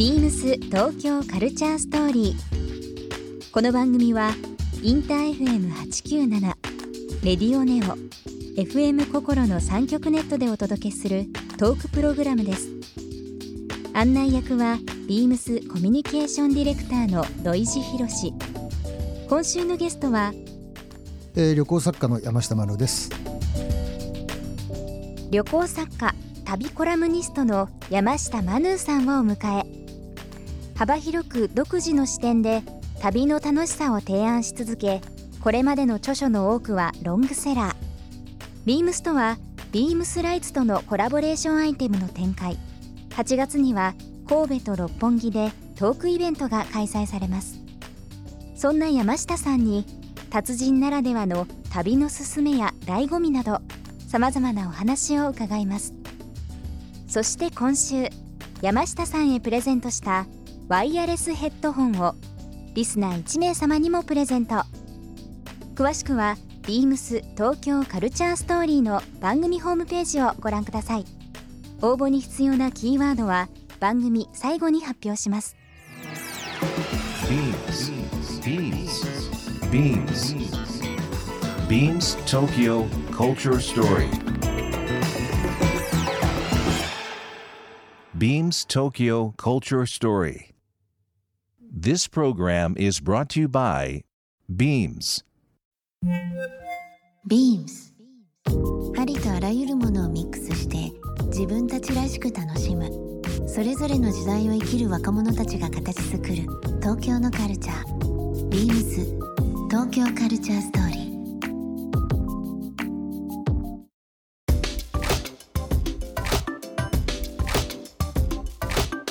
ビームス東京カルチャーストーリー。この番組はインター FM897 レディオネオ FM 心の三極ネットでお届けするトークプログラムです。案内役はビームスコミュニケーションディレクターの土井博志。今週のゲストはえー、旅行作家の山下真野です旅行作家旅コラムニストの山下マヌーさんをお迎え幅広く独自の視点で旅の楽しさを提案し続けこれまでの著書の多くはロングセラー。ビームスとはビームスライツとのコラボレーションアイテムの展開。8月には神戸と六本木でトークイベントが開催されます。そんな山下さんに達人ならではの旅のすすめや醍醐味などさまざまなお話を伺います。そして今週山下さんへプレゼントしたワイヤレスヘッドホンをリスナー1名様にもプレゼント詳しくは beams 東京カルチャーストーリーの番組ホームページをご覧ください応募に必要なキーワードは番組最後に発表します Beams. Beams Tokyo Culture Story. Beams Tokyo Culture Story. This program is brought to you by Beams. Beams. ありとあらゆるものをミックスして自分たちらしく楽しむ。それぞれの時代を生きる若者たちが形作る東京のカルチャー。Beams. 東京カルチャーストーリー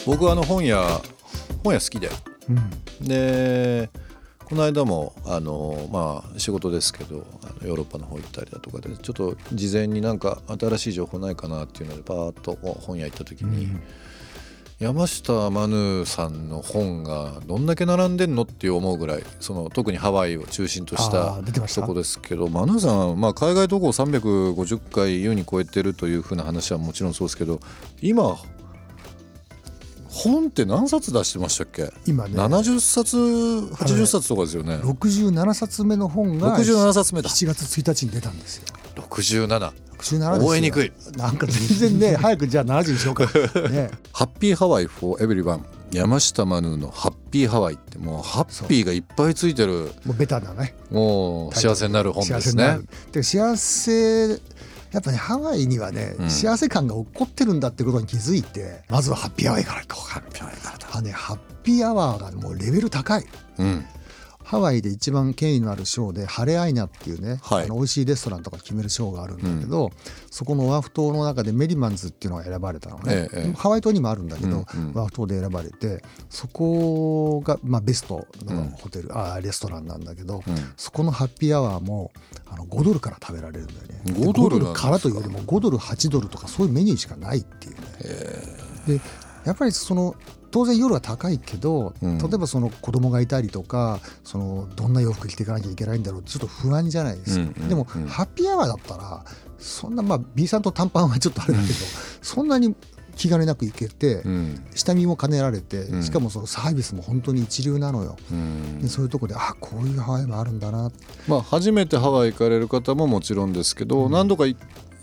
僕はあの本屋本屋好きで、でこの間もあの、まあ、仕事ですけどあのヨーロッパの方行ったりだとかでちょっと事前になんか新しい情報ないかなっていうのでパーッと本屋行った時に、山下マヌーさんの本がどんだけ並んでんのって思うぐらいその特にハワイを中心としたとこですけどマヌーさん、まあ、海外渡航350回優に超えてるというふうな話はもちろんそうですけど今本って何冊出してましたっけ？今ね。70冊80冊とかですよね。67冊目の本が67冊目だ。7月1日に出たんですよ。67 67ですよ。覚えにくい。なんか全然ね早くじゃあ70にしようか。ね。ハッピーハワイ for everyone 山下マヌーのハッピーハワイってもうハッピーがいっぱいついてる。もうベタなね。もう幸せになる本ですね。で幸せやっぱねハワイにはね、うん。幸せ感が起こってるんだってことに気づいてまずはハッピーアワーから行こうハッピーアワーからあねハッピーアワーがもうレベル高い。うんハワイで一番権威のある賞でハレアイナっていうね、はい。あの美味しいレストランとか決める賞があるんだけど、そこのオアフ島の中でメリマンズっていうのが選ばれたのね、ええハワイ島にもあるんだけど、うんうん。オアフ島で選ばれてそこが、まあ、ベストのホテル、あレストランなんだけど、うん。そこのハッピーアワーもあの5ドルから食べられるんだよね。5ドルか？らというよりも5ドル8ドルとかそういうメニューしかないっていうね。でやっぱりその当然夜は高いけど、うん。例えばその子供がいたりとかそのどんな洋服着ていかなきゃいけないんだろうちょっと不安じゃないですか、うんうんでも、うんハッピーアワーだったらそんなまあ B さんと短パンはちょっとあれだけど、そんなに気兼ねなく行けて、うん。下見も兼ねられて、うん。しかもそのサービスも本当に一流なのよ、うん。でそういうとこであこういうハワイもあるんだな。まあ初めてハワイ行かれる方ももちろんですけど、何度かい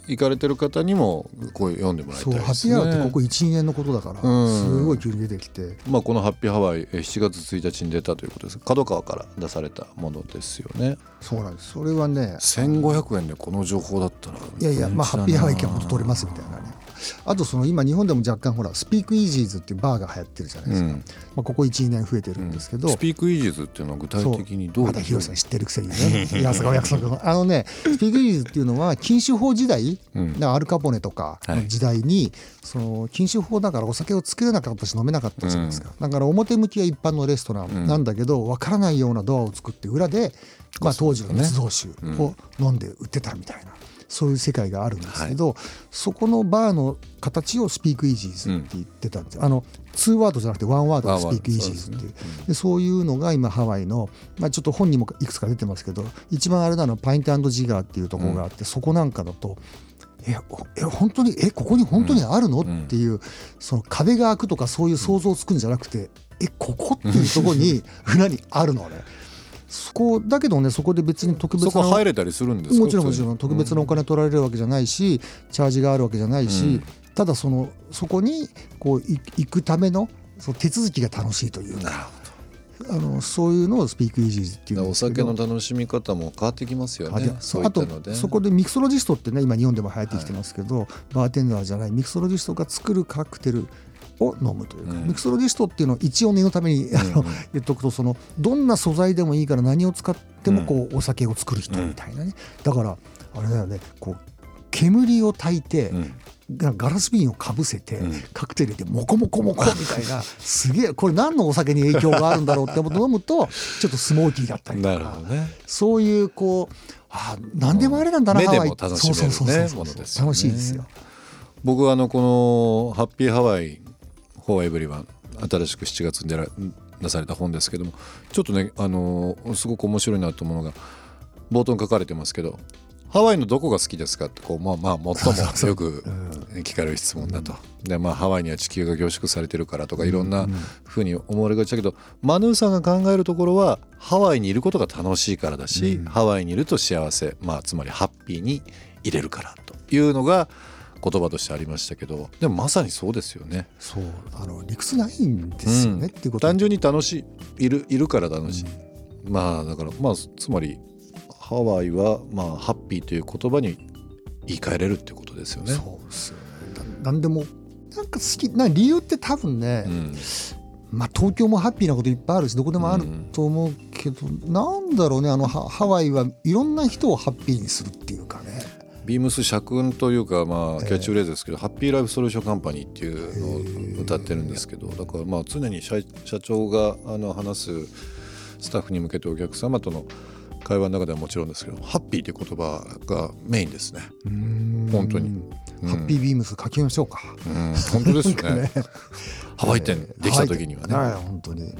行かれてる方にもこう読んでもらいたそいうですハッピーアワーってねここ12年のことだから、うん。すごい急に出てきて。まあ、この「ハッピーハワイ」えー7月1日に出たということです。角川から出されたものですよね。そうなんです。それはね1500円でこの情報だったらいやいや、まあ、ハッピーハワイ行けば元取れますみたいなね。あとその今日本でも若干ほらスピークイージーズっていうバーが流行ってるじゃないですか、うん。まあ、ここ12年増えてるんですけど、スピークイージーズっていうのは具体的にどういう。また広瀬さん知ってるくせにね。いやすごい約束の。あのねスピークイージーズっていうのは禁酒法時代、うん。アルカポネとかの時代に、その禁酒法だからお酒を作れなかったし飲めなかったじゃないですか、だから表向きは一般のレストランなんだけど、わからないようなドアを作って裏で、まあ、当時の密造酒を飲んで売ってたみたいな。そういう世界があるんですけど、そこのバーの形をスピークイージーズって言ってたんです。よ、あの2ワードじゃなくてワンワードでスピークイージーズっていうでそういうのが今ハワイの、まあ、ちょっと本にもいくつか出てますけど一番あれなのはパイントジガーっていうところがあって、そこなんかだとええ本当にえここに本当にあるの、っていうその壁が開くとかそういう想像つくんじゃなくてえここっていうところに裏にあるのね。そこだけどねそこで別に特別なそこ入れたりするんですもちろんもちろん。特別なお金取られるわけじゃないし、チャージがあるわけじゃないし、うん、ただそのそこにこう行くためのその手続きが楽しいという。か。あのそういうのをスピークイージーっていうお酒の楽しみ方も変わってきますよね。あとそこでミクソロジストってね今日本でも流行ってきてますけど、はい、バーテンダーじゃない。ミクソロジストが作るカクテルを飲むというか、うん、ミクソロジストっていうのを一応念のために、あの言っとくとそのどんな素材でもいいから何を使ってもこうお酒を作る人みたいなね、だからあれだよねこう煙を焚いて、ガラス瓶をかぶせて、カクテルでモコモコモコみたいな すげえこれ何のお酒に影響があるんだろうって思って飲むとちょっとスモーキーだったりとか、ね、そういうこうあ何でもあれなんだな、ハワイ。楽しめるねものです楽しいですよ。僕はあのこのハッピーハワイ「フォーエブリワン」新しく7月に出ら出された本ですけどもちょっとねあのすごく面白いなと思うのが冒頭に書かれてますけどハワイのどこが好きですか？ってこうまあまあ最も よく聞かれる質問だと。でまあハワイには地球が凝縮されてるからとかいろんなふうに思われがちだけどマヌーさんが考えるところはハワイにいることが楽しいからだし、ハワイにいると幸せまあつまりハッピーに入れるからというのが言葉としてありましたけどでもまさにそうですよね。そうあの理屈ないんですよね、うん、っていうこと単純に楽しいいるいるから楽しい、うん、まあだからまあつまりハワイはまあハッピーという言葉に言い換えれるっていうことですよね。そうですよね。なんでもなんか好きな理由って多分ね、うん、まあ東京もハッピーなこといっぱいあるしどこでもあると思うけど、うん、なんだろうねあのハワイはいろんな人をハッピーにするっ。ビームス社訓というか、まあ、キャッチフレーズですけど、ハッピーライフソリューションカンパニーっていうのを歌ってるんですけどだからまあ常に社長があの話すスタッフに向けてお客様との会話の中ではもちろんですけどハッピーという言葉がメインですね。本当に、ハッピービームス書きましょうか、うん、本当ですね。ね、ハワイ店できた時にはね、はい、本当に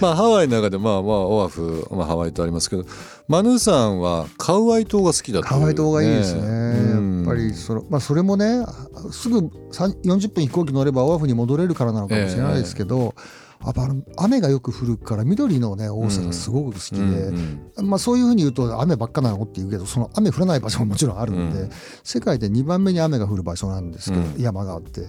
まあハワイの中でまあまあオアフ、まあ、ハワイとありますけどマヌーさんはカウアイ島が好きだと、カウアイ島がいいですね、やっぱりその、まあ、それもねすぐ40分飛行機乗ればオアフに戻れるからなのかもしれないですけど、えーあの雨がよく降るから緑のね多さがすごく好きで、うんうん、まあ、そういうふうに言うと雨ばっかなのって言うけどその雨降らない場所ももちろんあるので、うん、世界で2番目に雨が降る場所なんですけど、山があって。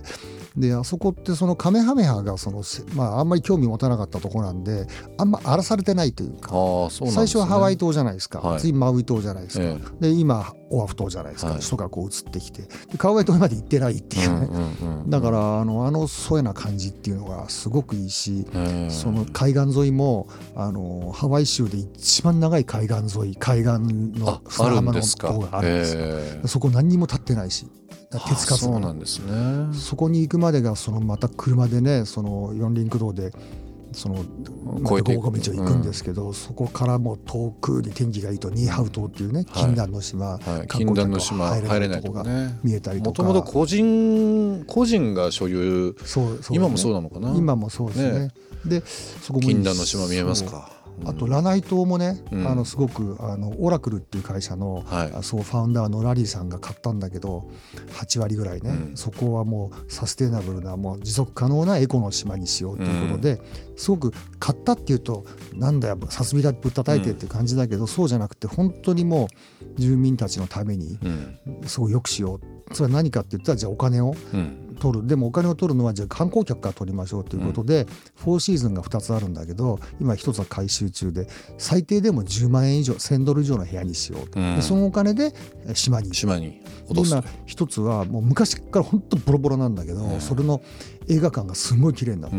であそこってそのカメハメハがその、まあ、あんまり興味持たなかったとこなんであんま荒らされてないというか、ね、最初はハワイ島じゃないですか、はい、次マウイ島じゃないですか、ええ、で今オアフ島じゃないですか、はい、人がこう移ってきて。カウアイ島まで行ってないっていう。ね、だからあのあの疎遠な感じっていうのがすごくいいし、その海岸沿いもあのハワイ州で一番長い海岸沿い海岸の砂浜のとこがあるんですよ。そこ何にも立ってないし手つかず。そうなんですね。そこに行くまでがそのまた車でねその四輪駆動でそのまた道を行くんですけど、うん、そこからも遠くに天気がいいとニーハウ島っていうね禁断の島、はい。はい、禁断の島入れないとこが見えたりとか。もともと個人個人が所有。そうそう、ね、今もそうなのかな？今もそうですね、ね、でそこも禁断の島見えますか？あとラナイ島もね、うん、あのすごくあのオラクルっていう会社の、はい、そうファウンダーのラリーさんが買ったんだけど8割ぐらいね、うん、そこはもうサステイナブルなもう持続可能なエコの島にしようということで、うん、すごく買ったっていうとなんだよさすびだぶったたいてって感じだけど、そうじゃなくて本当にもう住民たちのためにすごいよくしよう。それは何かって言ったらじゃあお金を取る。でもお金を取るのはじゃあ観光客から取りましょうということで、うん、フォーシーズンが2つあるんだけど今1つは回収中で最低でも10万円以上1000ドル以上の部屋にしようと、そのお金で島に島に今1つはもう昔から本当ボロボロなんだけど、うん、それの映画館がすごい綺麗になって、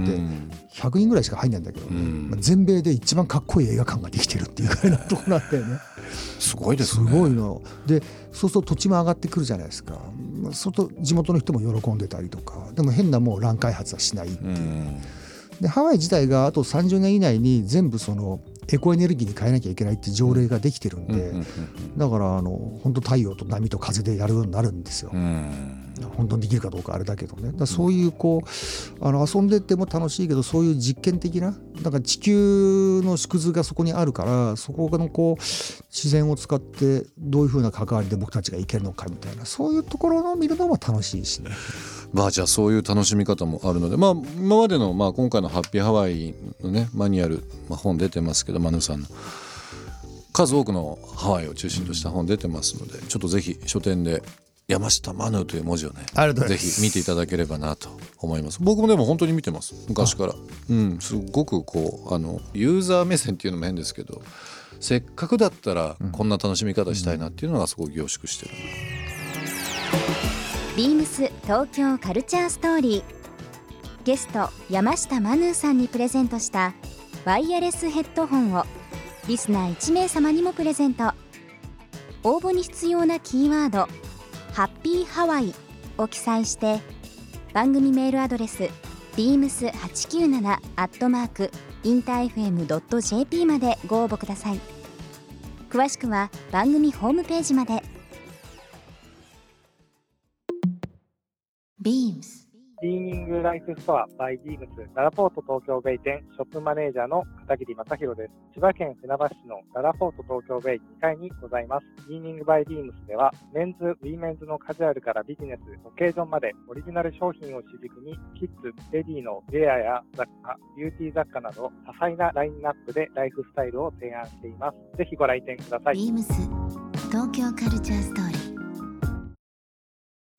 100人ぐらいしか入んないんだけど、まあ、全米で一番かっこいい映画館ができてるっていうぐらいなとこなんだよね。すごいですね。すごいの。でそうすると土地も上がってくるじゃないですか。そうすると地元の人も喜んでたりとかでも変なもう乱開発はしないっていう。でハワイ自体があと30年以内に全部そのエコエネルギーに変えなきゃいけないって条例ができてるんで、だからあの本当太陽と波と風でやるようになるんですよ。本当にできるかどうかあれだけどねだそういうこうあの遊んでても楽しいけどそういう実験的なだから地球の縮図がそこにあるからそこのこう自然を使ってどういうふうな関わりで僕たちがいけるのかみたいなそういうところを見るのも楽しいしね。まあじゃあそういう楽しみ方もあるのでまあ今までのまあ今回の「ハッピーハワイ」のねマニュアル、まあ、本出てますけどマヌさんの数多くのハワイを中心とした本出てますのでちょっとぜひ書店で山下マヌという文字をねぜひ見ていただければなと思います。僕もでも本当に見てます。昔から。うんすごくこうあのユーザー目線っていうのも変ですけどせっかくだったらこんな楽しみ方したいなっていうのがすごく凝縮してる、ビームス東京カルチャーストーリー。ゲスト山下マヌーさんにプレゼントしたワイヤレスヘッドホンをリスナー1名様にもプレゼント。応募に必要なキーワード「ハッピーハワイ」を記載して番組メールアドレス beams897 アットマークインター FM.jp までご応募ください。詳しくは番組ホームページまで。BEAMS リーニングライフストア by ビームスララポート東京ベイ店ショップマネージャーの片桐正宏です。千葉県船橋市のララポート東京ベイ2階にございます。リーニング by ビームスではメンズ、ウィメンズのカジュアルからビジネス、オケージョンまでオリジナル商品を主軸にキッズ、レディのウェアや雑貨、ビューティー雑貨など多彩なラインナップでライフスタイルを提案しています。ぜひご来店ください。BEAMS 東京カルチャーストーリー